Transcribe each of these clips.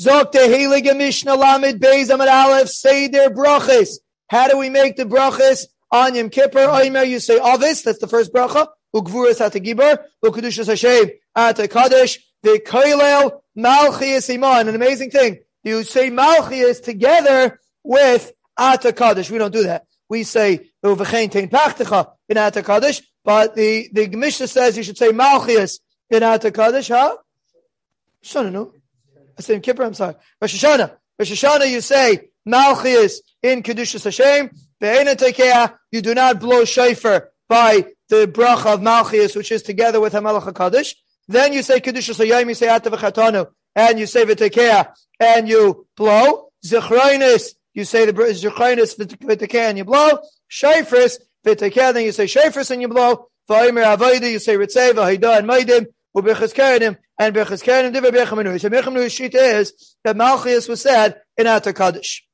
Zok Tehelig Mishnah Lamed Beis Amad Aleph say their brachas. How do we make the brachas on Yom Kippur? Oimer, you say oh, Avis, that's the first bracha. Ugvuras at the Gibor, Ukudushas Hashem at the Kaddish, the Koilel Malchias Iman. An amazing thing. You say Malchias together with Ata Kaddish. We don't do that. We say oh, Uvachain Tein Pachtecha in Ata Kaddish, but the, the Mishnah says you should say Malchias in Ata Kaddish, huh? Shana, in Kippur, I'm sorry. Rosh Hashanah. Rosh Hashanah, you say Malchias in Kedushas Hashem. You do not blow shofar by the bracha of Malchias, which is together with Hamelach HaKadosh. Then you say Kedushas Hayom, you say Atav Chatanu, and you say V'tekea, and you blow. Zechroinus, you say the Zechroinus V'tekea, and you blow. Shofris, V'tekea, then you say Shofris, and you blow. V'omer Avodah, you say Ritzei, V'haidah, and Maidim, and Bechaz Kerenim, Diva Bechamenu. So Bechamenu's sheet is that Malchias was said in Atar Kaddish.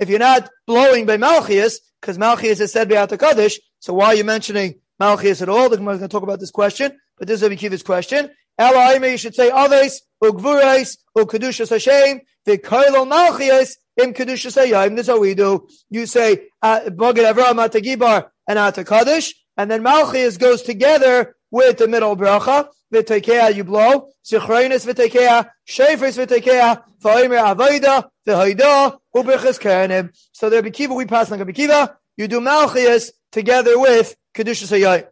If you're not blowing by Malchias, because Malchias is said by Atakadosh, so why are you mentioning Malchias at all? The Gemara is going to talk about this question, but this is Rabbi question. Elaime, you should say Aves, Ugvurais, Ukedushas Hashem, V'koilo Malchias, Im Kedushas Hayim. This is what we do. You say, uh, Bogad Avram Atagibar and Atakadosh, and then Malchias goes together with the middle bracha. V'tekea you blow. Zichroinus v'tekea. Shefris v'tekea. V'oimer avoida. V'hoida. U'bechas kerenim. So there Bekiva, we pass on Bekiva. You do Malchias together with Kedushas Hayayim.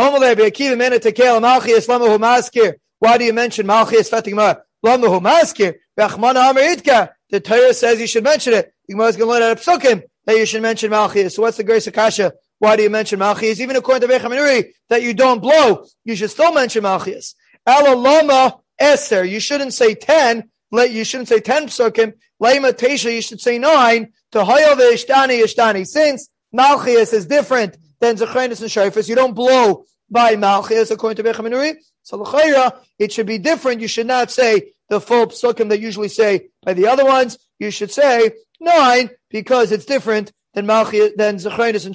Omalei Bekiva mena tekea Malchias lamahu maskir. Why do you mention Malchias fatigmar? Lamahu maskir. V'achmana amar itka. The Torah says you should mention it. Gemara is going to learn out of Psukim that you should mention Malchias. So what's the grace of Kasha? Why do you mention Malchias? Even according to Bechaminuri, that you don't blow, you should still mention Malchias. Alalama Esther, you shouldn't say 10, you shouldn't say 10 psukim. Lema Tesha, you should say 9. To Hayov Ishtani Ishtani. Since Malchias is different than Zechrenis and Shofis, you don't blow by Malchias according to Bechaminuri. So l'chayra, it should be different. You should not say the full psukim that usually say by the other ones. You should say nine because it's different than Malchi, than Zechrenis and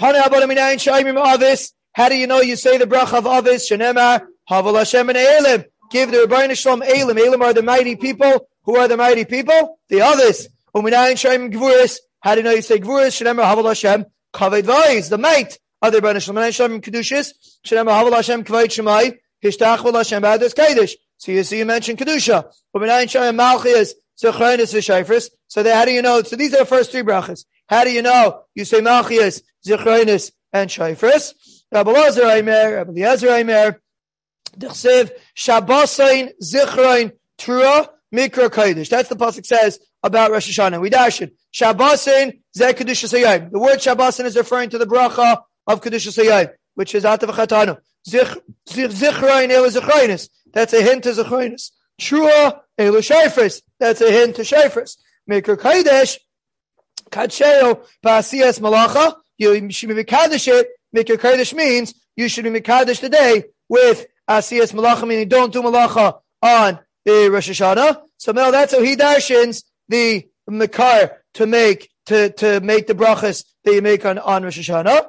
Shofis. How do you know you say the bracha of Avis? Shenemar, Haval Hashem and Elim. Give the Rabbi Shalom Elim. Elim are the mighty people. Who are the mighty people? The others. Uminayin Shaim Gvuris. How do you know you say Gvuris? Shenemar, Haval Hashem. Kaved Vais, the might. Other Rabbi Shalom. Uminayin Shaim Kedushis. Shenemar, Haval Hashem Kaved Shemai. Hishtach Hashem Ba'adas Kaidish. So you see you mentioned Kedusha. Um, Uminayin Shaim Malchias. Zechrenis v'Shayfris. So how do you know? So these are the first three brachas. How do you know? You say Malchias, Zechrenis, and Shayfris. Rabbi Lazar Aimer, Rabbi Eliezer Aimer, Dechsev, Shabbosain, Zichrein, Trua, Mikra Kodesh. That's the pasuk says about Rosh Hashanah. We dash it. Shabbosain, Zeh Hayim. The word Shabbosain is referring to the bracha of Kedushas Hayim, which is Atav Chatanu. Zichrein, Ela Zichreinis. That's a hint to Zichreinis. Trua, Elu Shayfris. That's a hint to Shayfris. Mikra Kaidesh, Kacheo, Pasias Malacha. You should be Mikadesh it. Maker Kaidesh means you should be Mikadesh today with Asias Malacha, meaning don't do Malacha on the Rosh Hashanah. So now that's how he darshins the Makar to make, to, to make the brachas that you make on, on Rosh Hashanah.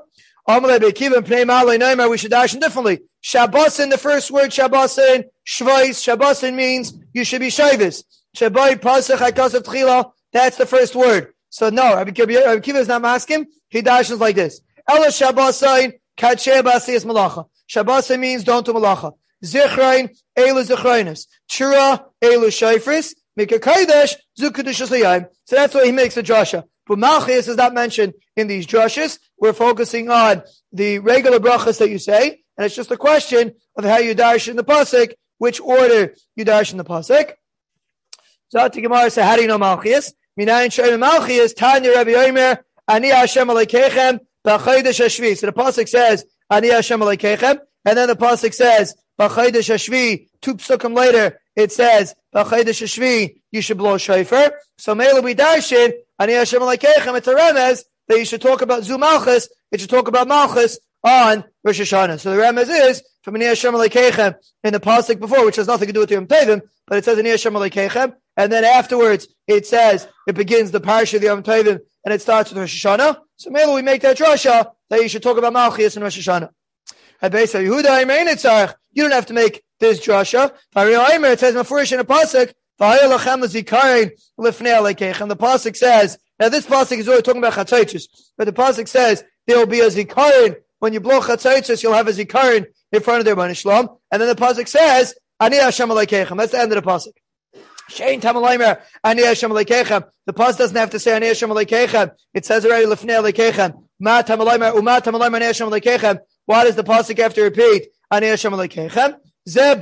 We should dash in differently. Shabbosin, the first word, Shabbosin, Shvais, Shabbosin means you should be Shavis. Shabai that's the first word. So no, Rabbi Kiva is not asking. He dashes like this. Ela Shabbosin, Katshe Basiyas Malacha. Shabbosin means don't do Malacha. Zichrain, Ela Zichrainus. Chura, Ela Shaifris. Mika Kaidesh, Zukadishas So that's why he makes a drasha. But Malchus is not mentioned in these drushes. We're focusing on the regular brachas that you say, and it's just a question of how you dash in the pasuk, which order you dash in the pasuk. So Gemara says, how do you know Malchus? Minayin Shem Malchus, Tanya Rabbi Yomer, Ani Hashem Aleikechem, B'chaydesh Hashvi. So the pasuk says, Ani Hashem Aleikechem, and then the pasuk says, B'chaydesh Hashvi, two psukim later, it says, B'chaydesh Hashvi, you should blow shofar. So Mela we darshin, Ani Hashem Aleikechem, it's a remez that you should talk about Zu Malchus, it should talk about Malchus on Rosh Hashanah. So the remez is, from Ani Hashem Aleikechem, in the pasuk before, which has nothing to do with Yom Tevim, but it says Ani Hashem Aleikechem, and then afterwards it says, it begins the parsha of the Yom and it starts with Rosh Hashanah. So maybe we make that drasha that you should talk about Malchus and Rosh Hashanah. You don't have to make this drasha. It says in a pasuk. And the pasuk says now this pasuk is already talking about chatzaitis, but the pasuk says there will be a zikarin when you blow chatzaitis, you'll have a zikarin in front of their Shalom, and then the pasuk says That's the end of the pasuk. Shein Tamalaymer, Ani Hashem. The pause doesn't have to say Ani Hashem. It says already Lefnei Aleikechem. Ma Uma Ani Hashem. Why does the pasuk have to repeat Ani Hashem Aleikechem? Ze.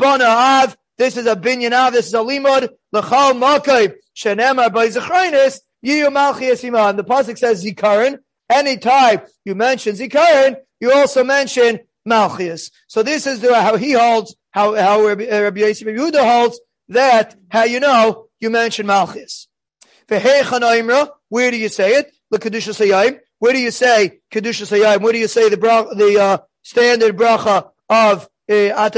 This is a binyan Av. This is a limud. L'chal Makai. Shenemar by Zechronis. Yiyu Malchias Iman. The pasuk says Zikaron. Anytime you mention Zikaron, you also mention Malchias. So this is the, how he holds, how, how Rabbi, Rabbi Yehuda holds that how you know you mention Malchus. Where do you say it? The Kedusha. Where do you say Kedusha Sayayim? Where do you say the the uh, standard bracha of uh?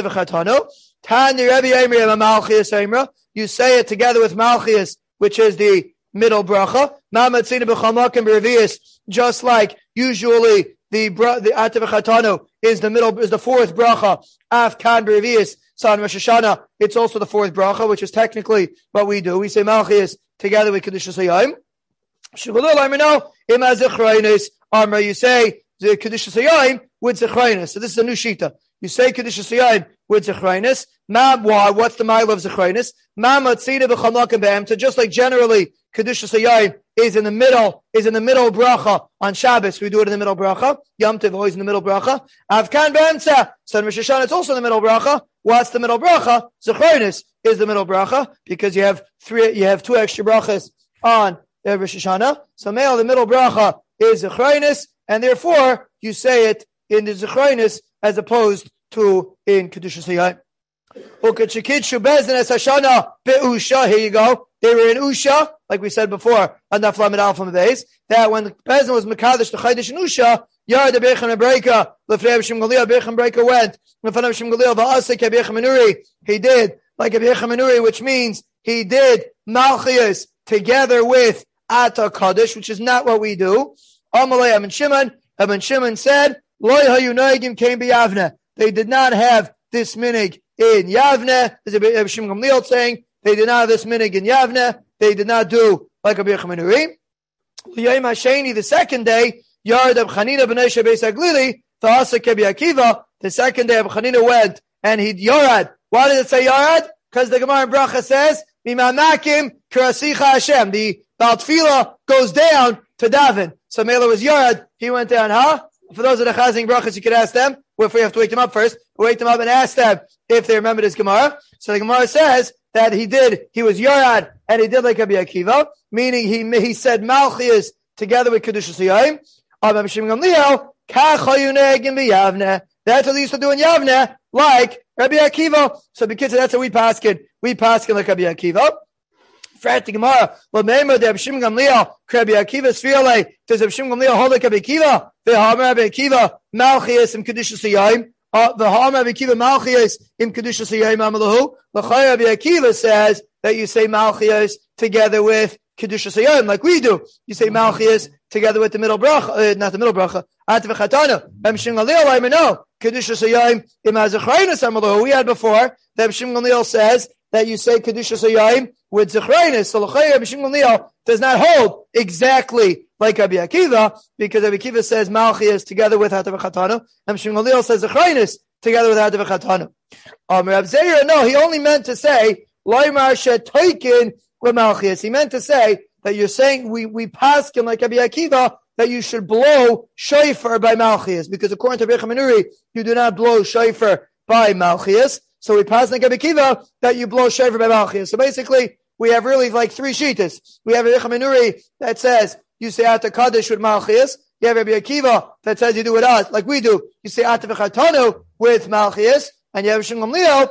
Tani Rabbi Emri Malchus. You say it together with Malchus, which is the middle bracha. Mamatzina b'chamakim b'revius. Just like usually the the Atav Chatano is the middle is the fourth bracha of Kan b'revius. So on Rosh Hashanah, it's also the fourth bracha, which is technically what we do. We say Malchus together with Kedusha Sayyim. Amra, you say the Kedusha Sayyim with Zechrainis. So this is a new Shita. You say Kedusha Sayyim with Zechrainis. Ma, why? What's the mile of Zechrainis? Ma matzina b'chamakim So just like generally, Kedusha Sayyim is in the middle, is in the middle bracha on Shabbos. We do it in the middle bracha. Yom Tov always in the middle bracha. Avkan be'emtza. So in Rosh Hashanah, it's also in the middle bracha. What's the middle bracha? Zechronis is the middle bracha because you have three, you have two extra brachas on Rosh Hashanah. So male, the middle bracha is Zechronis, and therefore you say it in the Zechronis as opposed to in Kedusha Siyai. Here you go. They were in Usha, like we said before, on the Flamet Alpha base, that when the Bezin was Makadish, the Chaydish in Usha, Yard the Bechem Breika, Lefnei Shem Galil, Bechem Breika went, Lefnei Shem Galil, Va'asik Bechem Menuri, he did, like a Bechem Menuri, which means he did Malchias together with Ata Kaddish, which is not what we do. Amalei Amin Shimon, Amin Shimon said, Loy Hayunagim came Yavne. They did not have this minig in Yavne. There's a Shimon Gamliel saying, they did not have this minig in Yavne. They did not do like a Bechem Menuri. The second day, Yard of Chanina B'nei Beis Aglili, Akiva, the second day of Chanina went and he Yorad. Why did it say Yorad? Because the Gemara in Bracha says, Mimamakim Karasicha Hashem. The Baltfila goes down to Davin. So Mela was Yorad. He went down, huh? For those of the Chazing Brachas, you could ask them. If we have to wake them up first, wake them up and ask them if they remember this Gemara. So the Gemara says that he did, he was Yorad and he did like Rabbi Akiva, meaning he, he said Malchias together with Kedushas Yayim. That's what they used to do in Yavne, like Rabbi Akiva. So because that's how we paskin. We paskin like Rabbi Akiva. Frat the Gemara, Lamema de Abshim Gamliel, Rabbi Akiva Sfiole, does Abshim Gamliel hold like Rabbi Akiva? The Hamar Rabbi Akiva, Malchias and Kedushas Yayim. Uh, the Hamar Rabbi Akiva Malchias in Kedushas Yayim Amalahu. The Chay Rabbi Akiva says that you say Malchias together with Kedusha Sayyim, like we do. You say Malchias together with the middle bracha, uh, not the middle bracha, Atva Chatana, Emshim Galil, I know, Kedusha Sayyim, Imazachrainus Amalu, we had before, that Galil says that you say Kedusha Sayyim with Zachrainus. So Emshim Galil does not hold exactly like Rabbi Akiva, because Rabbi Akiva says Malchias together with Atva Chatana, Emshim Galil says Zachrainus together with Atva Chatana. Um, Rab Zera, no, he only meant to say, Loimar Shetoikin with Malchias. He meant to say that you're saying we, we pass him like Rabbi Akiva that you should blow shofar by Malchias because according to Rabbi you do not blow shofar by Malchias. So we pass like Rabbi Akiva that you blow shofar by Malchias. So basically, we have really like three shitas. We have Rabbi Manuri that says you say at the Kaddish with Malchias. You have Rabbi Akiva that says you do it us like we do. You say Ata V'chatanu with Malchias. And you have Shimon Leo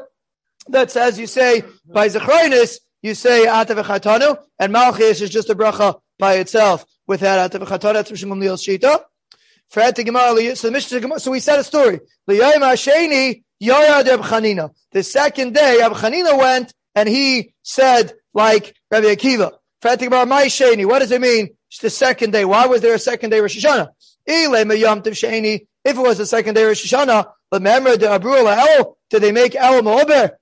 that says you say by Zechroinus you say Atav Chatanu, and Malchis is just a bracha by itself without Atav Chatanu. That's Gamliel's Shita. So the so we said a story. The second day, Reb went and he said like Rabbi Akiva. My. What does it mean? It's the second day. Why was there a second day Rosh Hashanah? If it was the second day Rosh Hashanah, did they make El Mo'ober?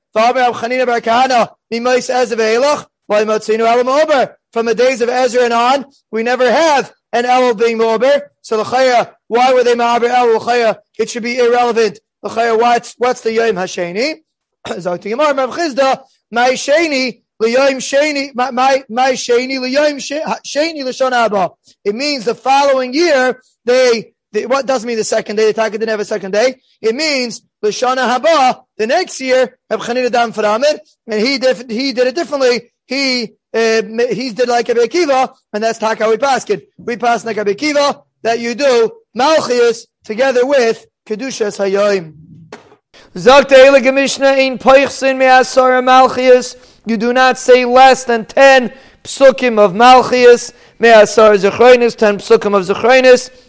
From the days of Ezra and on, we never have an El being Mo'ober. So L'chaya, why were they Ma'aber El L'chaya? It should be irrelevant. L'chaya, what's, what's the Yom Hasheni? Zok to Gemara, Rav Chizda, my Sheni, L'yom Sheni, my, my Sheni, L'yom Sheni L'shon Abba. It means the following year, they, they, what doesn't mean the second day? The Taka didn't have a second day. It means L'shana Haba, the next year, Reb Chanina Dam Faramid, and he did, he did it differently. He, uh, he did like a Akiva, and that's Taka we pass it. We pass like a Akiva that you do Malchius together with Kedushas Hayoim. Zakt Eilige Mishnah in Peichsin Me'asar Malchias. You do not say less than 10 psukim of Malchias. Me'asar Zechronis, 10 psukim of Zechronis.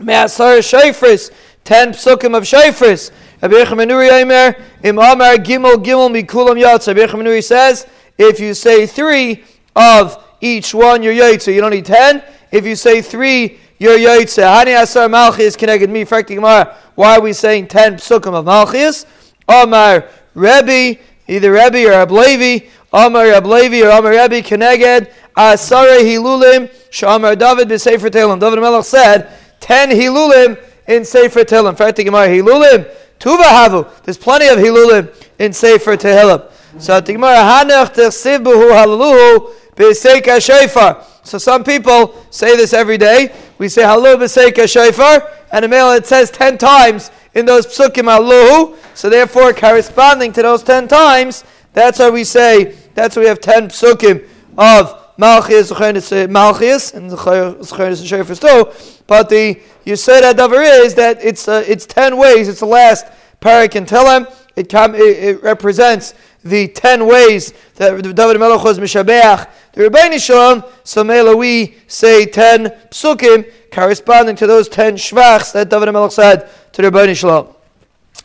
Me'asar Shafris, 10 psukim of Shafris. Rabbi Yechamanuri Eimer, Im Amar Gimel Gimel Mikulam Yatz. Rabbi says, if you say three of each one, you're Yaitza. You don't need 10. If you say three, you're Yaitza. Hani Asar Malchias connected me. Why are we saying 10 psukim of Malchias? Amar Rebbe, either Rebbe or Ablevi. Amar Ablevi or Amar Rebbe Keneged. Asare Hilulim. Shamar David B'Sefer Tehillim. David Melech said, 10 Hilulim in Sefer Tehillim. Fact Gemara Hilulim. Tuva Havu. There's plenty of Hilulim in Sefer Tehillim. So the Gemara Hanach Tersibuhu Halaluhu B'Seika Shofar. So some people say this every day. We say Halu B'Seika Shofar, and in male it says ten times in those psukim Haluhu. So therefore, corresponding to those ten times, that's why we say that's why we have ten psukim of Malchias, Malchias, and Zechenis and Shofar too. But the you say that davar is that it's uh, it's ten ways. It's the last parak in Telem. It, it, it represents the ten ways that David Melech was Mishabeach, the Rebbeinu Shalom, so Mela we say ten psukim corresponding to those ten shvachs that David Melech said to the Rebbeinu Shalom.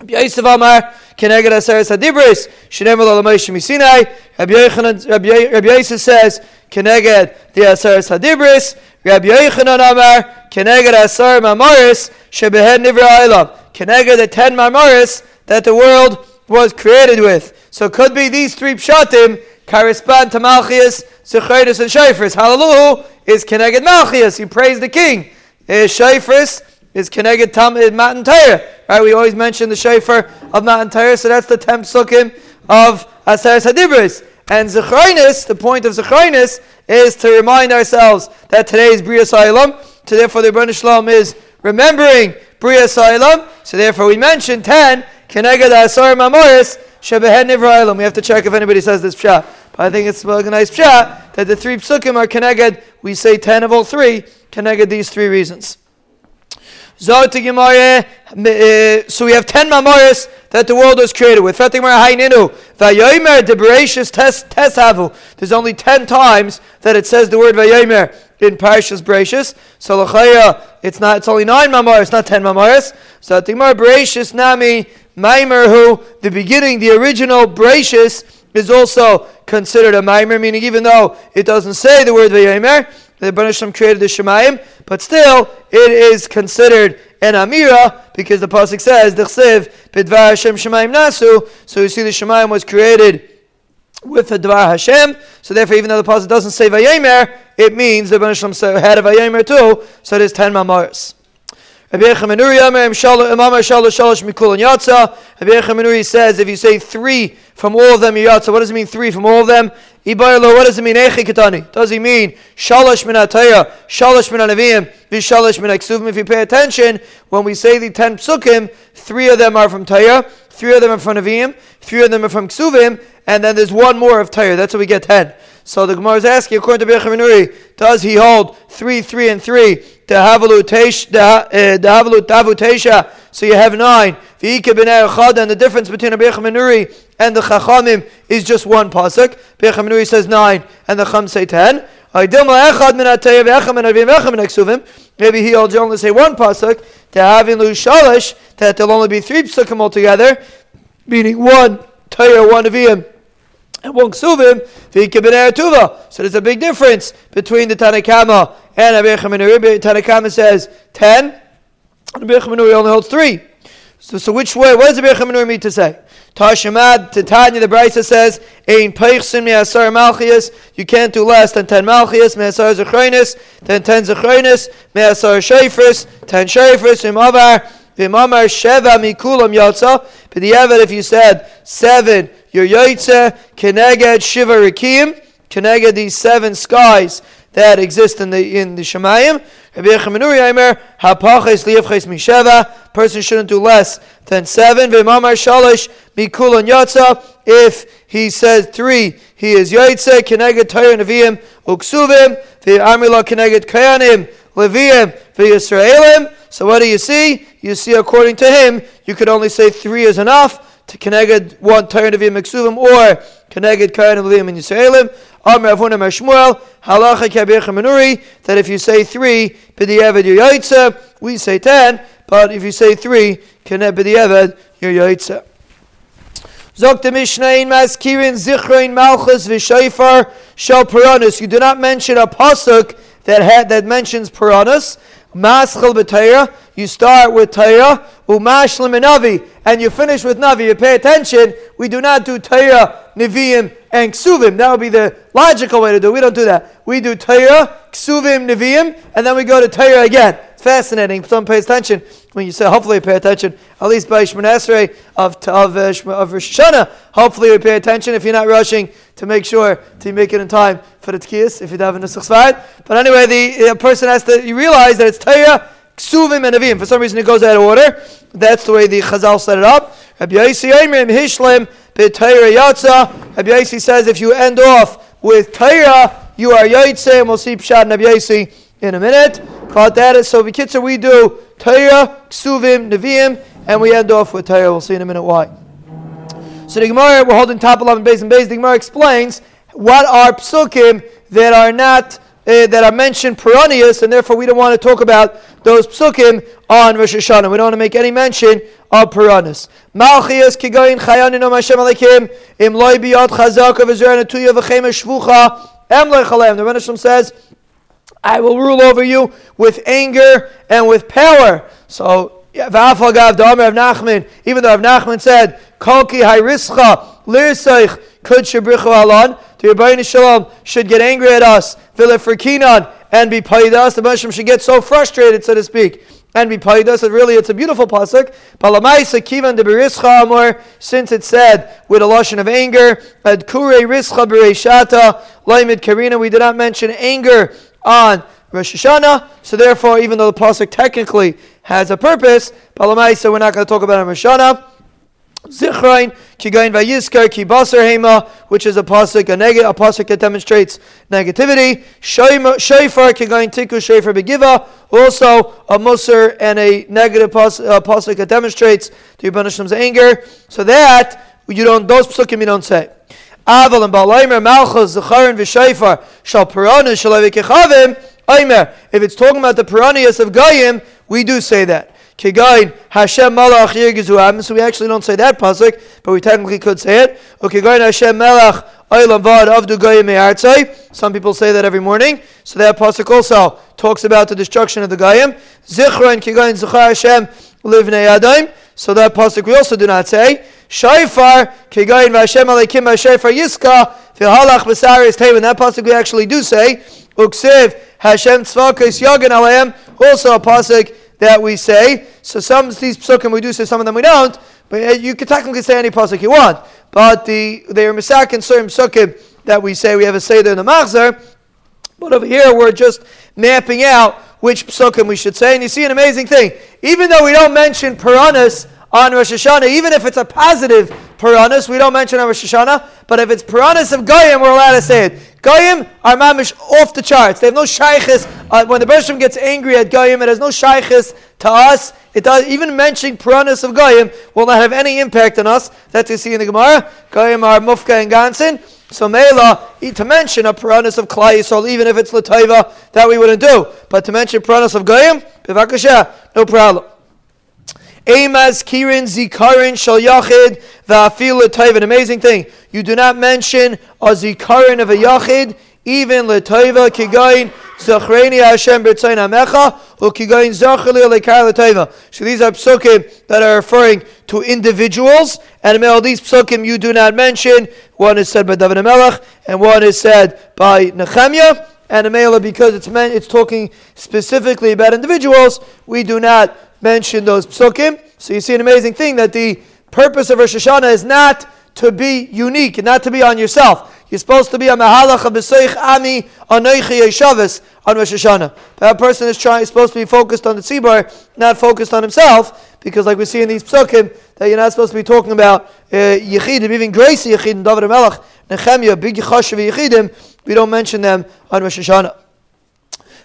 Yosef Amar, Keneged Aseres Hadibris, Shenemel Alamaysh Misinai, Rabbi Yosef says, Keneged the Aseres Hadibris, Rabbi Yochanan Amar, Keneged Asar Mamaris, Shebehed Nivra Ailam, Keneged the ten Mamaris that the world was created with. So could be these three pshatim correspond to Malchias, Zecharitis, and Shafris. Hallelujah is Keneged Malchias. He praised the king. Shafris is Keneged Tam Matan Torah. Right? We always mention the Shafar of Matan Torah, so that's the Tem Sukkim of Aseres Hadibris. And Zecharinis, the point of Zecharinis, is to remind ourselves that today is Bria Sa'ilam. So therefore the Rebbeinu Shalom is remembering Bria Sa'ilam. So therefore we mention 10, Keneged Asar Mamoris, Shebehed Nivra We have to check if anybody says this pshat. But I think it's a nice pshat that the three psukim are Keneged. We say 10 of all three, Keneged these three reasons. Uh, so we have 10 mamoris that the world was created with. There's only 10 times that it says the word Vayomer in Parashas Bereshis. So Lachaya, it's not it's only 9 mamoris, not 10 mamoris. So Timar Bereshis Nami Maimer who the beginning, the original Bereshis is also considered a Maimer, meaning even though it doesn't say the word Vayomer, the Banisham created the Shemayim, but still it is considered an Amira because the Pasuk says, Dechsev, Bidvar Hashem Shemayim Nasu. So you see the Shemayim was created with the Dvar Hashem. So therefore, even though the Pasuk doesn't say Vayemer, it means the Banisham had a Vayemer too. So it is 10 Mamoris. Rabbi Yechamanuri says if you say three from all of them, yatsa. What does it mean three from all of them? What does it mean echi Does he mean shalosh min ataya, shalosh min aksuvim? If you pay attention, when we say the ten psukim, three of them are from Taya, three of them are from Avim, three of them are from Ksuvim, and then there's one more of Taya. That's how we get ten. So the Gemara is asking, according to Bechaminuri, does he hold three, three, and three? The eh, Tesha. So you have nine. And the difference between a Bechaminuri and the Chachamim is just one pasuk. Bechaminuri says nine, and the Chum say ten. Maybe he will only say one pasuk to having shalish that there'll only be three psukim altogether, meaning one Torah, one Avim, and one Ksuvim. So there's a big difference between the Tanakama and Rabbi. Tanakama says ten, and Rabbi only holds three. So, so which way? What does Menur mean to say? Tashemad, Titania, the Brisa says, Ein Peichsim Me'asar Malchias, you can't do less than 10 Malchias, Me'asar Zechronis, then 10 Zechronis, Me'asar Shafris, 10 Shafris, Imavar, Vimamar Sheva Mikulam Yotza, but the Evid, if you said 7, your Yotza, Keneged Shiva Rikim, Keneged these seven skies that exist in the in the Shemayim. Person shouldn't do less than seven. V'mamar shalish mikulon yatsa. If he says three, he is yaitse keneged Torah neviim uksuvim. V'amila keneged kayanim leviim v'yisraelim. So what do you see? You see, according to him, you could only say three is enough to keneged one Torah neviim uksuvim or keneged kayanim leviim and yisraelim. Amr Avuna Shmuel, Halacha Kabir Menuri, that if you say three, your Yaitza, we say ten, but if you say three, Kene B'di'evad your Yaitza. Zok the Mishnah in Maskirin Zichrein Malchus V'Shayfar Shal Piranus. You do not mention a pasuk that had, that mentions Piranus. Maschel b'Torah. You start with Torah. Umashlim Navi, and you finish with Navi. You pay attention. We do not do Torah, Nevi'im, and Ksuvim. That would be the logical way to do it. We don't do that. We do Torah, Ksuvim, Nevi'im, and then we go to Torah again. It's fascinating. Someone pays attention. When you say, hopefully, pay attention, at least by Shemon of, of, uh, of Rosh Hashanah, hopefully, you pay attention if you're not rushing to make sure to make it in time for the Tkiyas, if you have a Nusach But anyway, the uh, person has to you realize that it's Torah, Ksuvim, and Nevi'im. For some reason, it goes out of order. That's the way the Chazal set it up. Rabbi Yossi Hishlim Yatza. Rabbi Yossi says if you end off with Torah, you are Yotze, and we'll see Pshat Rabbi Yossi in a minute. But that so. B'Kitzer, we do Torah, Ksuvim, Nevi'im, and we end off with Torah. We'll see in a minute why. So the Gemara, we're holding top 11 base and base. The Gemara explains what are psukim that are not uh, that are mentioned peroneus, and therefore we don't want to talk about those psukim on Rosh Hashanah. We don't want to make any mention of peroneus. Malchias kigoyin chayanin om Hashem alekim im loy biyot chazak of Israel netuya v'chem shvucha em loy. The Rebbe says, I will rule over you with anger and with power. So, v'afagav da'amer of Nachman, even though Rav Nachman said, kolki hayrischa lirseich kud shebrichu alon, the Rebbeinu Shalom should get angry at us, Kinan, and be paid us. The Moshe should get so frustrated, so to speak, and be paid us. And really, it's a beautiful pasuk. Palamaisa kivan de berischa amor, since it said with a lotion of anger, ad kure rischa bereshata, laimid karina. We did not mention anger on Rosh Hashanah, so therefore, even though the pasuk technically has a purpose, Palamaisa, we're not going to talk about it on Rosh Hashanah. Zichrain, Kigain Vayiskar, Kibasar Hema, which is a pasuk, a, neg- a pasuk that demonstrates negativity. Shofar, Kigain Tiku, Shofar Begiva, also a musar and a negative pas- uh, pasuk that demonstrates the Yibban anger. So that, you don't, those pasukim you don't say. Aval and Balaimer, Malchus, Zecharin, Vishayfar, Shal Puranis, Shal Evikechavim, Aimer. If it's talking about the Piranias of Goyim, we do say that. Kigain Hashem Malach Yirgizuam. So we actually don't say that pasuk, but we technically could say it. Kigain Hashem Melach Oilam Avdu Goyim Me'artzai. Some people say that every morning. So that pasuk also talks about the destruction of the Goyim. Zichron Kigain Zuchar Hashem Livnei Yadayim. So that pasuk we also do not say. Shofar Kigain Hashem Alekim Shofar Yiska V'halach B'saris Tevin. That pasuk we actually do say. Uksiv Hashem Tzvakos Yagan Aleim. Also a pasuk that we say. So some of these psukim we do say, some of them we don't. But uh, you can technically say any pasuk you want. But the they are misak and certain psukim that we say we have a seder in the machzer. But over here we're just mapping out which psukim we should say. And you see an amazing thing. Even though we don't mention Puranas on Rosh Hashanah, even if it's a positive Puranas, we don't mention on Rosh Hashanah, but if it's Puranas of Goyim, we're allowed to say it. Goyim are mamish off the charts. They have no shaykhis. Uh, when the Bershom gets angry at Goyim, it has no shaykhis to us. It does, even mentioning Puranas of Goyim will not have any impact on us. That's you see in the Gemara. Goyim are Mufka and Gansin. So Mela, to mention a Puranas of Klai Yisrael, even if it's Lataiva, that we wouldn't do. But to mention Puranas of Goyim, no problem. Amaz Kirin Zikarin Shal Yachid Va'afil L'Tayv. An amazing thing. You do not mention a Zikarin of a Yachid, even L'Tayva Kigain Zachreni Hashem B'Tzayin Amecha, Ukigayin Zachali Alekar L'Teva. So these are psukim that are referring to individuals, and all these psukim you do not mention. One is said by David HaMelech, and one is said by Nehemiah and Amela because it's meant it's talking specifically about individuals. We do not mention those psukim. So you see an amazing thing that the purpose of Rosh Hashanah is not to be unique and not to be on yourself. You're supposed to be a mahalach b'seich ami anoichi yeshavis on Rosh Hashanah. That person is trying supposed to be focused on the tzibur, not focused on himself, because like we see in these psukim, that you're not supposed to be talking about uh, yichidim, even grace yichidim, David Melech, Nehemiah, big chashav yichidim. We don't mention them on Rosh Hashanah.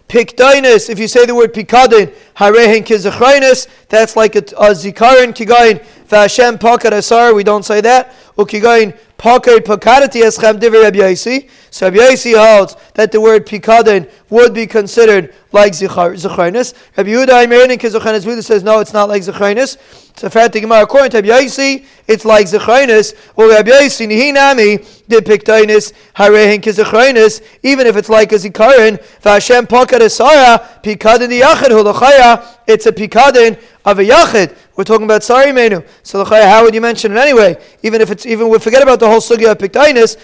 Pikdainis, if you say the word pikadin, harehen kizachrinus, that's like a, a zikarin kigain, vashem pakad asar, we don't say that. Ukigain pakad pakadati eschem divi Rabbi Yaisi. So Rabbi Yaisi holds that the word pikadin would be considered like zachrinus. Rabbi Yehuda Aymerin kizachrinus, Yehuda says no, it's not like zachrinus. So the Gemara, according to Rabbi Yaisi, it's like zachrinus. Or Rabbi Yaisi, nihinami, the pikdainis, harehen kizachrinus, even if it's like a zikarin, vashem pakad asara, pikadin the yachid hulachaya, it's a pikadin of a yachid. We're talking about sari menu. So how would you mention it anyway? Even if it's even we forget about the whole sugya of pikdainis,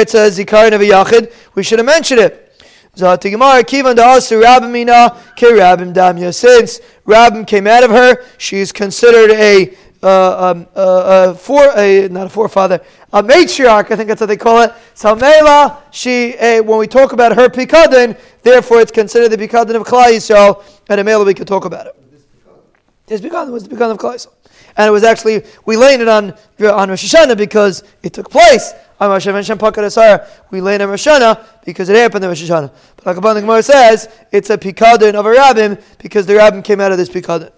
it's a zikarin of a yachid. We should have mentioned it. Since Rabim came out of her, she is considered a uh, um, uh, uh, for a not a forefather, a matriarch. I think that's what they call it. So Mela, she when we talk about her pikadin, therefore it's considered the pikadin of Klai Yisrael, and a Mela we could talk about it. This pikadin was the pikadin of Klai Yisrael. And it was actually, we laid it on, on Rosh Hashanah because it took place on Rosh Hashanah. We laid on Rosh Hashanah because it happened on Rosh Hashanah. But like the Gemara says, it's a pikadon of a rabbin because the rabbin came out of this pikadon.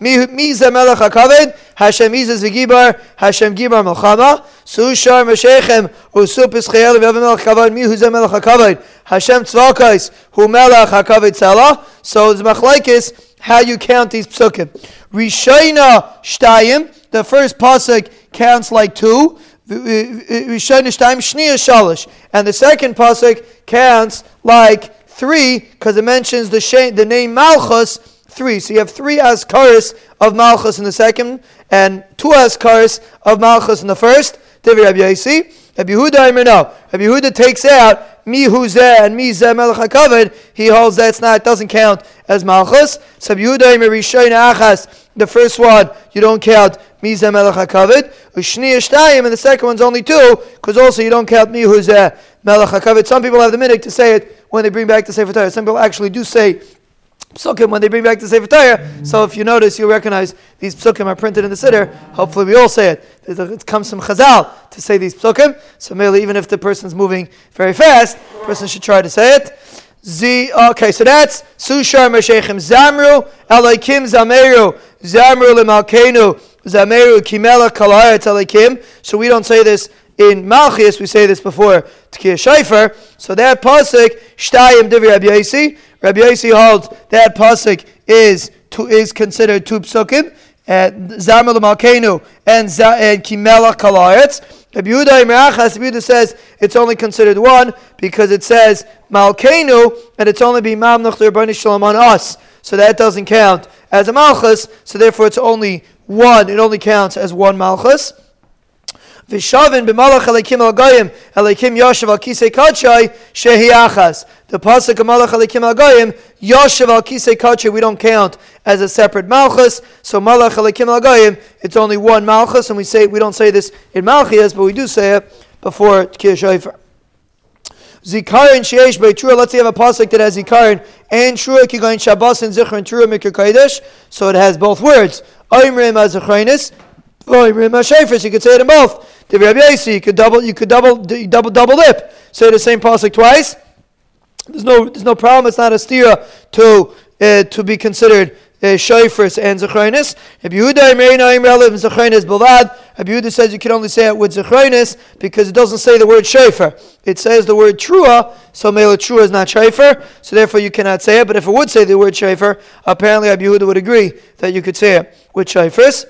Mi ze Melech HaKaved. Hashem Izes V'Gibar. Hashem Gibar Melchama. Sushar Meshechem Usu Pischaylam Yavi Melech HaKaved. Mi ze Melech HaKaved. Hashem Tzvakais Hu Melech HaKaved Tzala. So it's Machlaikis how you count these psukim. Rishayna Shtayim. The first pasuk counts like two. Rishayna Shtayim Shniya Shalish. And the second pasuk counts like three because it mentions the name Malchus three. So you have three Askaris of Malchus in the second and two Askaris of Malchus in the first. Divi Rabbi Yaisi. Rabbi Yehuda I no. Rabbi Yehuda takes out mi huzeh and mi zeh melech hakavod. He holds that's not doesn't count as malchus. So Rabbi Yehuda Rishoyin achas. The first one you don't count mi zeh melech hakavod. Ushni shtayim and the second one's only two because also you don't count mi huzeh melech hakavod. Some people have the minute to say it when they bring back the Sefer Torah. Some people actually do say psukim when they bring back the Sefer Torah. So if you notice, you recognize these psukim are printed in the Siddur. Hopefully, we all say it. It comes from Chazal to say these psukim. So merely, even if the person's moving very fast, the person should try to say it. Z. Okay, so that's Sushar Meshechim Zamru Elokim Zameru Zamru Lemalkenu Zameru Kimela Kalayat Elokim. So we don't say this in Malchus, we say this before Tkir Shaifer. So that pasuk Shtayim Divi Rabbi. Rabbi Yaisi holds that pasuk is to, is considered two psukim. Zamar Malkenu and and Kimela Kalayetz. Rabbi Yehuda Imrachas, Rabbi Yehuda says it's only considered one because it says Malkenu and it's only be Mamnach Rabbani Shalom on us. So that doesn't count as a Malchus, so therefore it's only one. It only counts as one Malchus. V'shavin b'malach elikim al goyim elikim yoshev al kisei achas. The pasuk malach elikim al goyim yoshev al kisei kachay we don't count as a separate malchus. So malach elikim al goyim it's only one malchus, and we say we don't say this in malchias, but we do say it before tkir shayfer. Zikarin sheish trua. Let's say you have a pasuk that has zikarin and trua kigayin shabbos and zichron trua mikra kodesh. So it has both words. Oimrim as zechrinis. Oimrim as shayfers. You could say it in both. The Rabbi Yossi, you could double, you could double, double, double lip. Say the same pasuk twice. There's no, there's no problem. It's not a stira to uh, to be considered uh, shayfris and zechronis. Rabbi Yehuda Meinaim Relav zechronis Balad. Rabbi says you can only say it with zechronis because it doesn't say the word shayfer. It says the word trua, so mele trua is not shayfer, so therefore you cannot say it. But if it would say the word shayfer, apparently Rabbi Yehuda would agree that you could say it with shayfris.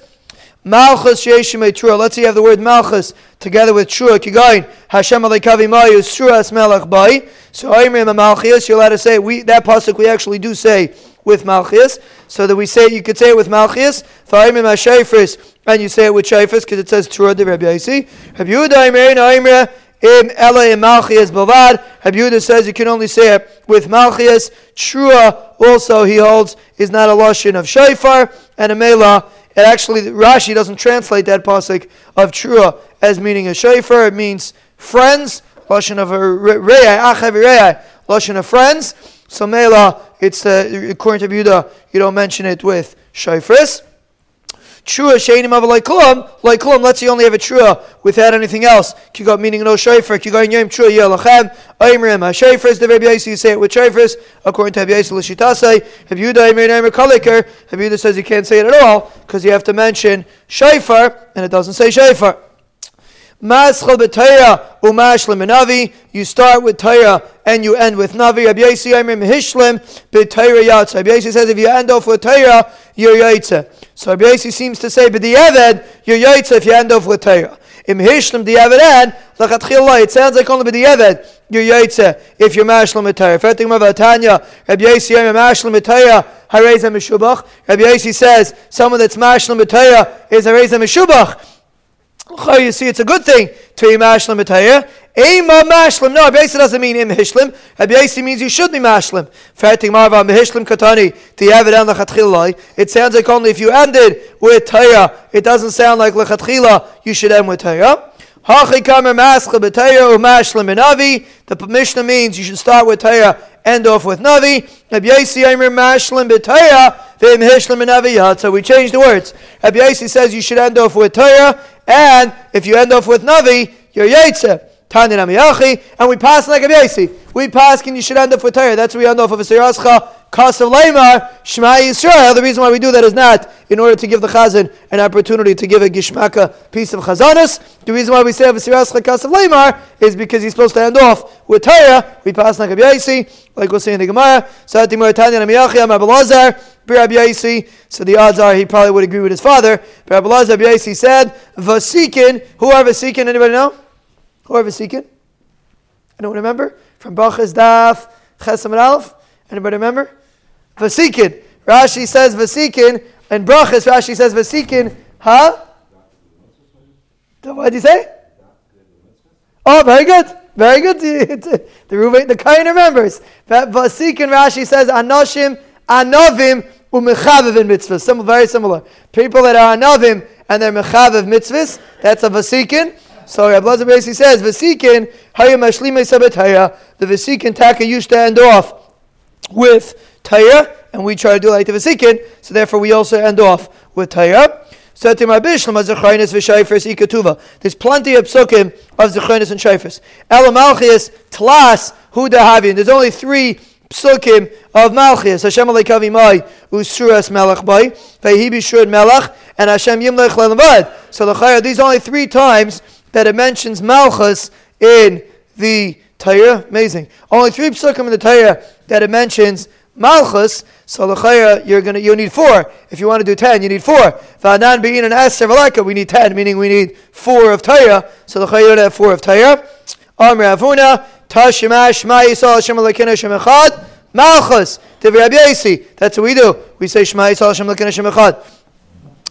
Malchus Yeshimei Trua. Let's say you have the word Malchus together with Trua. Kigain Hashem Alekavi Mayu Truas Melech Bai. So Aimrim Malchus, You're allowed to say we that pasuk we actually do say with Malchus. So that we say you could say it with Malchias. Aimrim Hashayfris and you say it with Shayfris because it says Trua de Rabbi Yasi. Rabbi Yehuda Aimrim Aimrim. Im Ela im Malchias Bavad. Rabbi says you can only say it with Malchias. Trua also he holds is not a lashon of shofar and a mela it actually, Rashi doesn't translate that pasuk of trua as meaning a shofar. It means friends, lashon of a rei, achav lashon of friends. So mela, it's uh, according to Buddha, you don't mention it with shofars. Trua sheinim of like klum, like klum. Let's say you only have a trua without anything else. Kigot meaning no shofar. Kigot yom trua yelachem. Oimrim ha-shofars. The Rabbi Yossi, you say it with shofars. According to Rabbi Yossi l'shitasei. Rabbi Yehuda oimrim oimrim koliker. Rabbi Yehuda says you can't say it at all because you have to mention shofar and it doesn't say shofar. Maschal b'Torah umashlim navi. You start with Torah and you end with navi. Rabbi Yossi Amrim hishlim yatsa. Rabbi Yossi says if you end off with Torah, you're yaitza. So Rabbi Yossi seems to say, but the Eved, you're yaitza if you end off with Torah. Im hishlim the Eved lachatchila. It sounds like only the Eved you're yaitza if you're mashlim b'Torah. Fertig mavatanya. Rabbi Yossi Amrim mashlim b'Torah. Hareza mishubach. Rabbi Yossi says someone that's mashlim b'Torah is hareza mishubach. You see, it's a good thing to be mashlim b'tayah. Ema mashlim. No, Abiyasi doesn't mean im hishlim. Abiyasi means you should be mashlim. Fertig marva mehishlim katani. Tiyavid lechatchilai. It sounds like only if you ended with tayah. It doesn't sound like lechatchila. You should end with tayah. Hachi kamer maschel b'tayah umashlim inavi. The Mishnah means you should start with tayah, end off with navi. Abiyasi aimer mashlim b'tayah. So we change the words. Abiyasi says you should end off with tayah and if you end off with Navi, you're Yaitse. Tanya Namiyachi, and we pass like a Yaisi. We pass, and you should end off with Torah. That's where we end off of a Sirascha, Kas of Leimar, Shema Yisrael. The reason why we do that is not in order to give the Chazan an opportunity to give a Gishmaka piece of Chazanas. The reason why we say of a Sirascha, Leimar is because he's supposed to end off with Torah. We pass like Yaisi, like we'll see in the Gemara. So the odds are he probably would agree with his father. But Rabbi Lazar Yaisi said, Vasikin, who are Vasikin? Anybody know? Who are Vasikin? Anyone remember? From Bachas Daf, Chesam and Aleph? Anybody remember? Vasikin. Rashi says Vasikin, and Brachas, Rashi says Vasikin, huh? What did you say? Oh, very good. Very good. the the, the kind remembers. Vasikin Rashi says Anoshim Anovim umechaviv in mitzvahs. Some very similar. People that are anovim and they're mechaviv mitzvahs. That's a vasikin. So Rabbi Lazar basically says vasikin hayim ashlime sabbataya. The vasikin taka used to end off with taya, and we try to do like the vasikin. So therefore, we also end off with taya. There's plenty of psukim of zechronis and shayfers. Elamalchias tlas hu There's only three psukim of Malchias. Hashem alekavi mai usruas melech bai vehi bishur melech and Hashem yimlech lelevad. So the these are only three times that it mentions Malchus in the Torah. Amazing. Only three psukim in the Torah that it mentions Malchus. So the you're gonna you need four. If you want to do ten, you need four. V'anan bein an aser we need ten, meaning we need four of Torah. So the you don't have four of Torah. Amr Avuna Tashima Shema Yisrael Hashem Elokeinu Hashem Echad Malchus Rabbi That's what we do. We say Shema Yisrael Hashem Elokeinu Hashem Echad.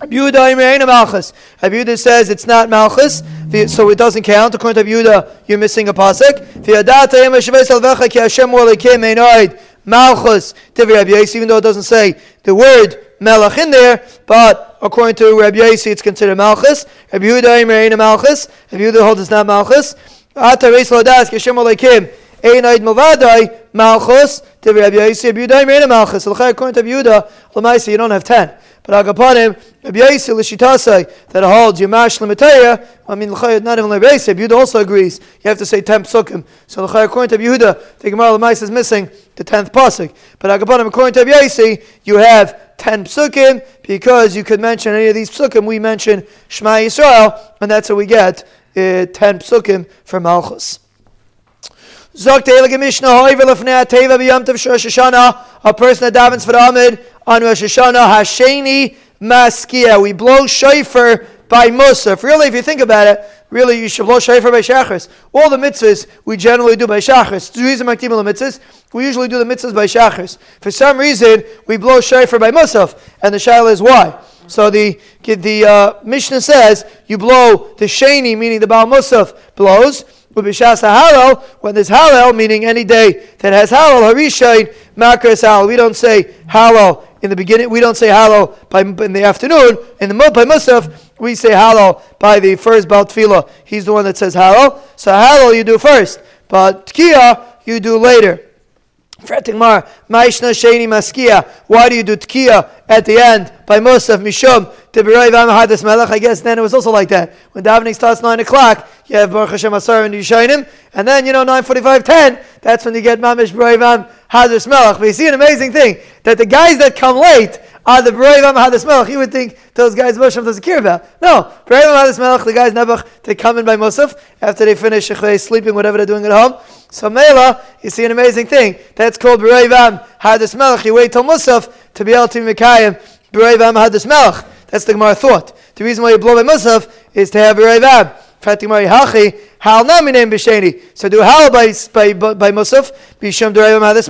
Imeina Malchus. Abuda says it's not Malchus, so it doesn't count. According to Abuda, you're missing a pasuk. Malchus Divrei Rabbi Yossi. Even though it doesn't say the word Melech in there, but according to Rabbi Yossi, it's considered Malchus. Rabbi Yehuda Malchus. Rabbi Yehuda holds it's not Malchus. Ata reis lodas alekim einayd mavadai malchus to Rabbi Yossi Rabbi Yehuda Meina malchus. L'chai according to Rabbi Yehuda, l'maisa you don't have ten. But agapanim Rabbi Yossi l'shitasai that holds Yamash l'mataya. I mean l'chai not even Rabbi Yossi. Rabbi Yehuda also agrees you have to say ten psukim. So l'chai according to Rabbi Yehuda, the Gemara l'maisa is missing the tenth pasuk. But agapanim according to Rabbi Yossi, you have ten psukim because you could mention any of these psukim. We mention Shema Yisrael, and that's how we get uh, 10 psukim for Malchus. A person that davens for Amid on Rosh Hashanah Hasheni maskia. We blow shofar by Musaf. Really, if you think about it, really you should blow shofar by Shachris. All the mitzvahs we generally do by Shachris. The reason the mitzvahs, we usually do the mitzvahs by Shachris. For some reason, we blow shofar by Musaf, and the shaila is why. So the the uh, Mishnah says you blow the sheni, meaning the Baal Musaf blows. B'shas halal, when there's halal, meaning any day that has halal, harishayin makras halal. We don't say halal in the beginning. We don't say halal by in the afternoon. In the by musaf, we say halal by the first tefillah. He's the one that says halal. So halal you do first, but tkiya you do later. Fretigmar, Maishna Sheni Maskia. Why do you do tkiya at the end by Musaf Mishum I guess then it was also like that. When davening starts nine o'clock, you have Baruch Hashem Asar and Yishainim, and then you know 9:45, 10. That's when you get Mamish Brayvam Hadras Melech. But you see an amazing thing that the guys that come late are the Brayvam Hadras Melech. You would think those guys Moshe doesn't care about. No, Brayvam Hadras Melech, the guys Nebuch, they come in by Musaf after they finish sleeping, whatever they're doing at home. So Mela, you see an amazing thing. That's called B'Reivam Hadis Melech. You wait till Musaf to be able to be Mekayim B'Reivam Hadis Melech. That's the Gemara thought. The reason why you blow by Musaf is to have B'Reivam. Hal. So do Hal by, by, by Musaf, B'Shem B'Reivam Hadis.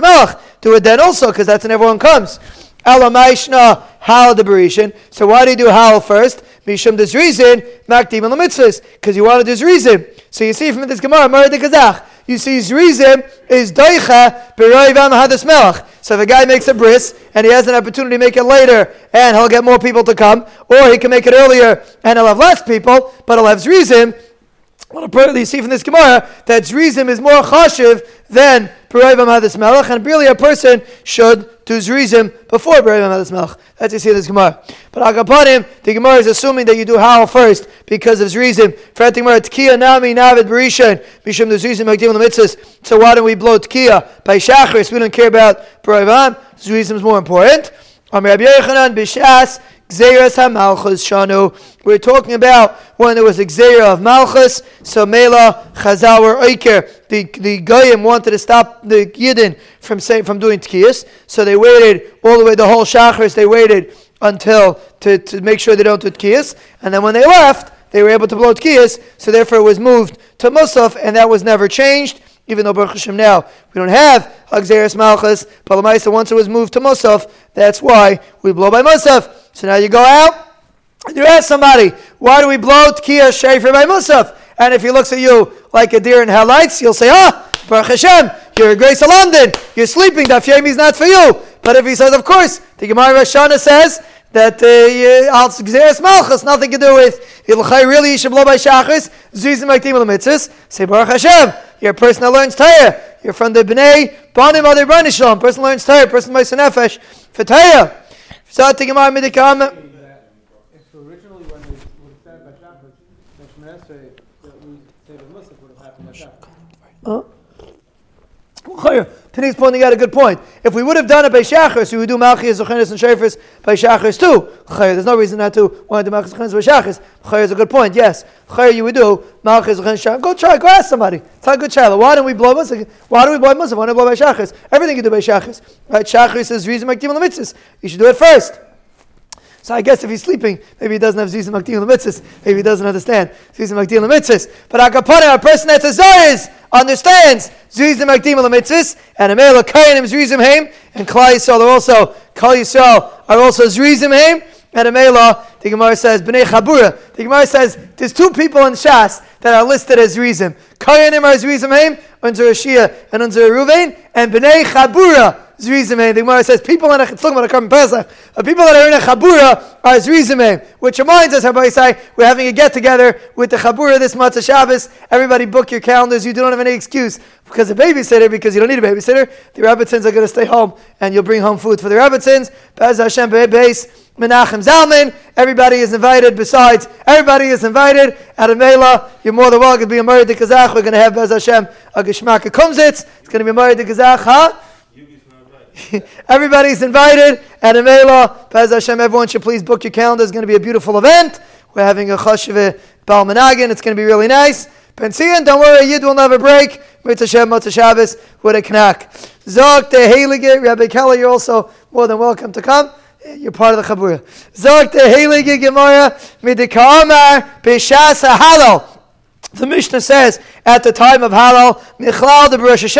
Do it then also, because that's when everyone comes. Alamaishna Hal the. So why do you do Hal first? Mishum this reason, Makdim mitzvahs, because you want to this reason. So you see from this Gemara, Mara de Kazach, you see Zrizim is Doicha Melech. So if a guy makes a bris and he has an opportunity to make it later and he'll get more people to come, or he can make it earlier and he'll have less people, but he'll have Zrizim, what you see from this Gemara that Zrizim is more chashiv than Perayvam Hadis Melech, and really a person should do Zrizim before Perayvam Hadis Melech. That's you see this Gemara. But Agapanim, the Gemara is assuming that you do Hal first because of Zrizim. For Gemara, Nami Navid Mishum the Zrizim Magdim the So why don't we blow Tkiya by Shachris? We don't care about Perayvam. Zrizim is more important. Gzeras HaMalchus Shanu. We're talking about when there was a Gzera of Malchus, so Mela Chazal were Oiker. The, the Goyim wanted to stop the Yidden from saying, from doing Tkiyas, so they waited all the way, the whole Shachris, they waited until to, to make sure they don't do Tkiyas, and then when they left, they were able to blow Tkiyas, so therefore it was moved to Musaf, and that was never changed even though Baruch Hashem now we don't have Hagzeres Malchus, but once it was moved to Musaf, that's why we blow by Musaf. So now you go out and you ask somebody, why do we blow Tkiya Shofar by Musaf? And if he looks at you like a deer in headlights, you'll say, ah, Baruch Hashem, you're a grace of London, you're sleeping, that Yemi is not for you. But if he says, of course, the Gemara Rashana says that Al Gzeres Malchus, nothing to do with Ilchai, really, you should blow by Shachris, Zizim Aktim Mitzvahs, say Baruch Hashem, you're a person that learns Torah, you're from the Bnei, Banim Adi Branishlam, person learns Torah, person by Sanefesh, for Torah. Start the Gemara Midikam. If originally when we would start by Shabbos, the Shemesre that we say the Musaf would have happened at Shabbos. Today's pointing out a good point. If we would have done it by Shachris, we would do Malchus, Zochenis, and Shafris by Shachris too. There's no reason not to want to do Malchus, Zochenis, by Shachris. is a good point, yes. You would do Malchus, Zochenis, Shachris. Go try, go ask somebody. It's a good child. Why don't we blow Muslim? Why don't we blow Muslim? Why don't we blow by Shachris? Everything you do by Shachris. Right? Shachris is reason Maktim the mitzvahs. You should do it first. So I guess if he's sleeping, maybe he doesn't have Zizim Maktim Lemitzis. Maybe he doesn't understand Zizim Maktim Lemitzis. But Akapana, a person that's a Zayis, understands Zizim Maktim Lemitzis, and a male Kayanim Zizim Haim, and Klai Yisrael are also, Kal Yisrael are also Zizim Haim, and a Mela, the Gemara says, Bnei Chabura. The Gemara says, there's two people in Shas that are listed as Rizim. Kayanim are Zrizim Haim, Unzer Ashia and Unzer Ruvain, and Bnei Chabura Zrizimeh. The Gemara says people in a, talking about a Karban Pesach, but people that are in a Chabura are Zrizimeh, which reminds us, everybody say, we're having a get together with the Chabura this Matzah Shabbos. Everybody book your calendars. You don't have any excuse because a babysitter, because you don't need a babysitter. The Rabbitzins are going to stay home and you'll bring home food for the Rabbitzins. Bez Hashem Be'ez. Menachem Zalman. Everybody is invited. Besides, everybody is invited. At a Mela, you're more than welcome to be a Murray de Kazach. We're going to have Bez Hashem a Geshmak Kumzitz. It's going to be a Murray de Kazach, huh? Everybody's invited. And Amela, Paz Hashem, everyone should please book your calendar. It's going to be a beautiful event. We're having a Chashiv Balmanagin. It's going to be really nice. Pensiyan, don't worry, Yid will never break. Mitzvah Mitzvah Shabbos, with a knack. Zog, the Heilige, Rabbi Keller, you're also more than welcome to come. You're part of the Chabura. Zog the Heilige Gemara mit the Kamar Bishas Halal. The Mishnah says at the time of Halal, Michlal de Rosh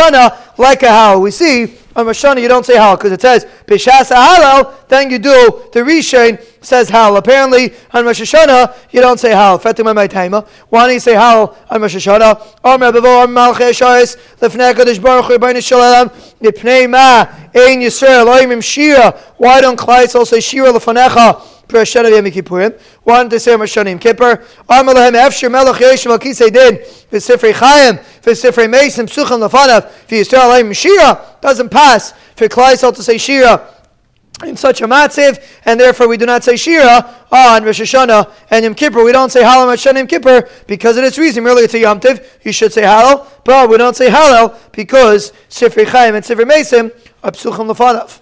like a Halal. We see on Rosh Hashanah you don't say Halal because it says Bishas Halal, then you do the Rishon says Halal. Apparently on Rosh Hashanah you don't say Halal. Fatima my timer. Why don't you say Halal on Rosh Hashanah? Omer Bavo Malchei Shais Lefnei Kadosh Baruch Hu B'nei Shalom Mipnei Ma Ein Yisrael Oimim Shira. Why don't Klai say Shira Lefanecha? Parashana Yom Kippurim. One to say Mashanim Kippur. Amalahem Efshir Melech Yeshim Al Din. V'Sifrei Chaim. V'Sifrei Mason Psuchim Lefanav. V'Yisrael Aim Shira. Doesn't pass for Klaisel to say Shira in such a matziv, and therefore we do not say Shira on Rosh Hashanah and Yom Kippur. We don't say Halal Hashanah Yom Kippur because of its reason. Earlier to Yom Tiv, you should say Halal, but we don't say Halal because Sifrei Chaim and Sifrei Mason are Psuchim Lefanav.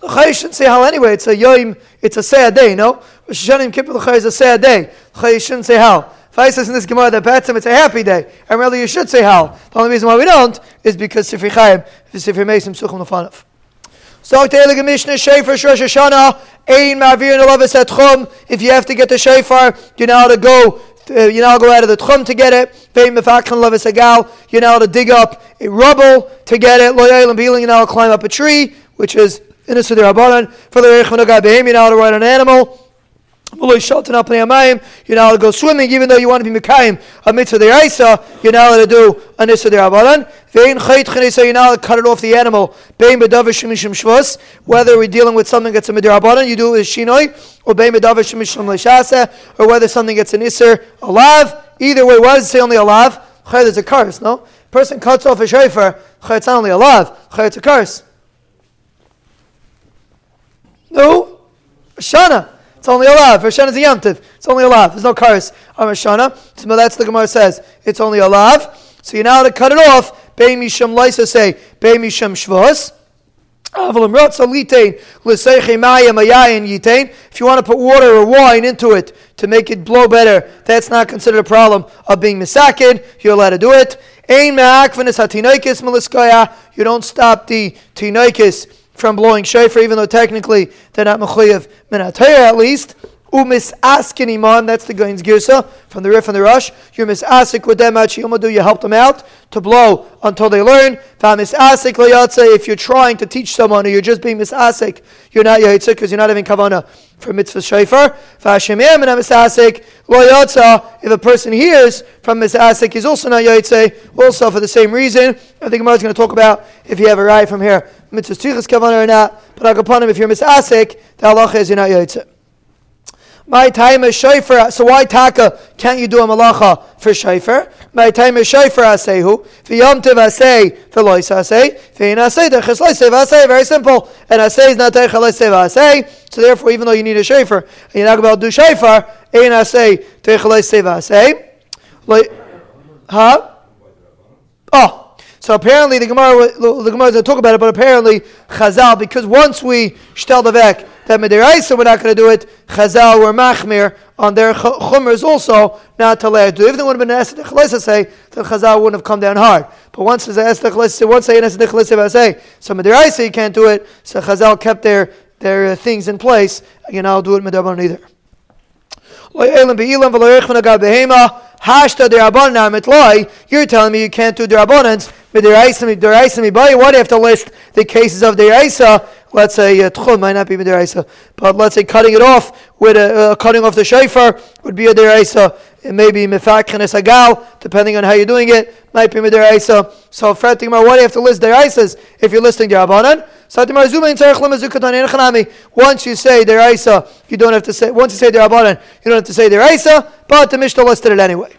The Chay shouldn't say Hal anyway. It's a Yom, it's a sad day, no? Rosh Hashanah and Kippur, the Chay is a sad day. The shouldn't say Hal. If I says in this Gemara that Batsam, it's a happy day, and really you should say Hal. The only reason why we don't is because Sifri Chaim, Sifri Mesim, Suchum Lefanov. So Teile Mishnah Shofar Rosh Hashanah Ein Mavir Nelavis at Chum. If you have to get the Shofar, you know how to go. Uh, you how to go out of the Chum to get it. Vein Mefakhan Levis Agal. You how to dig up a rubble to get it. Loyal and Beeling. You how to climb up a tree, which is in a Sudhi Rabbanan. For the Reichman Behem, you know how to ride an animal. You're not allowed to go swimming, even though you want to be Mekayim, a mitzvah deraisa, you're not allowed to do a nissa derabanan. Vein chayt chenisa, you're not allowed to cut it off the animal. Whether we're dealing with something that's a midirabanan, you do it with shinoi, or or whether something gets an iser, alive. Either way, why does it say only alive? Chay, there's a curse, no? Person cuts off a shofar, chay, it's not only alive, chay, it's a curse. No? Shana. It's only a lav. Is a yamtiv. It's only a lav. There's no cars on Rosh So that's the Gemara says. It's only a lav. So you now to cut it off. Bei misham leisa say. Bei misham shvos. If you want to put water or wine into it to make it blow better, that's not considered a problem of being misakid. You're allowed to do it. You don't stop the tinoikis from blowing shofar, even though technically they're not mechuyev minatayah at least. Umis askin iman, that's the Gain's Girsa from the Rif and the Rosh. You're misasik with them at do you help them out to blow until they learn. asik layatze, if you're trying to teach someone or you're just being misasik, you're not yaitzik because you're not having kavana for mitzvah shofar. Vashemim and misasik layatza, if a person hears from misasik, he's also not yaitze, also for the same reason. I think Gemara is going to talk about if you have a right from here, mitzvah tichas kavana or not. But I'll upon Agapanim, if you're misasik, the halacha is you're not yaitze. My time is shofar. So why taka can't you do a malacha for shofar? My time is shofar asehu. V'yom tiv asay v'lois asay. V'yin asay derches loisay v'asay. Very simple. And asay is not derches loisay v'asay. So therefore, even though you need a and you're not about to do shofar, ein asay derches loisay v'asay. Huh? Oh. So apparently the Gemara, the Gemara doesn't talk about it, but apparently Chazal, because once we shtel the vek, that Midiraisa we're not going to do it, Chazal were machmir on their chumers also not to let do. If they would have been the Chalisa say, the Chazal wouldn't have come down hard. But once it's the Chalisa, once they the Chalisa say, so Midiraisa you can't do it, so Chazal kept their their things in place. Know, I'll do it Midaban either. You're telling me you can't do the But you have to list the cases of deraisa? Let's say uh, tchum might not be deraisa, but let's say cutting it off with a, uh, cutting off the shofar would be a deraisa. It may be mifakhanes agal, depending on how you're doing it. Might be deraisa. So fretting why do you have to list deraisas if you're listing derabanan? Once you say deraisa, you don't have to say. Once you say derabanan, you don't have to say deraisa. But the Mishnah listed it anyway.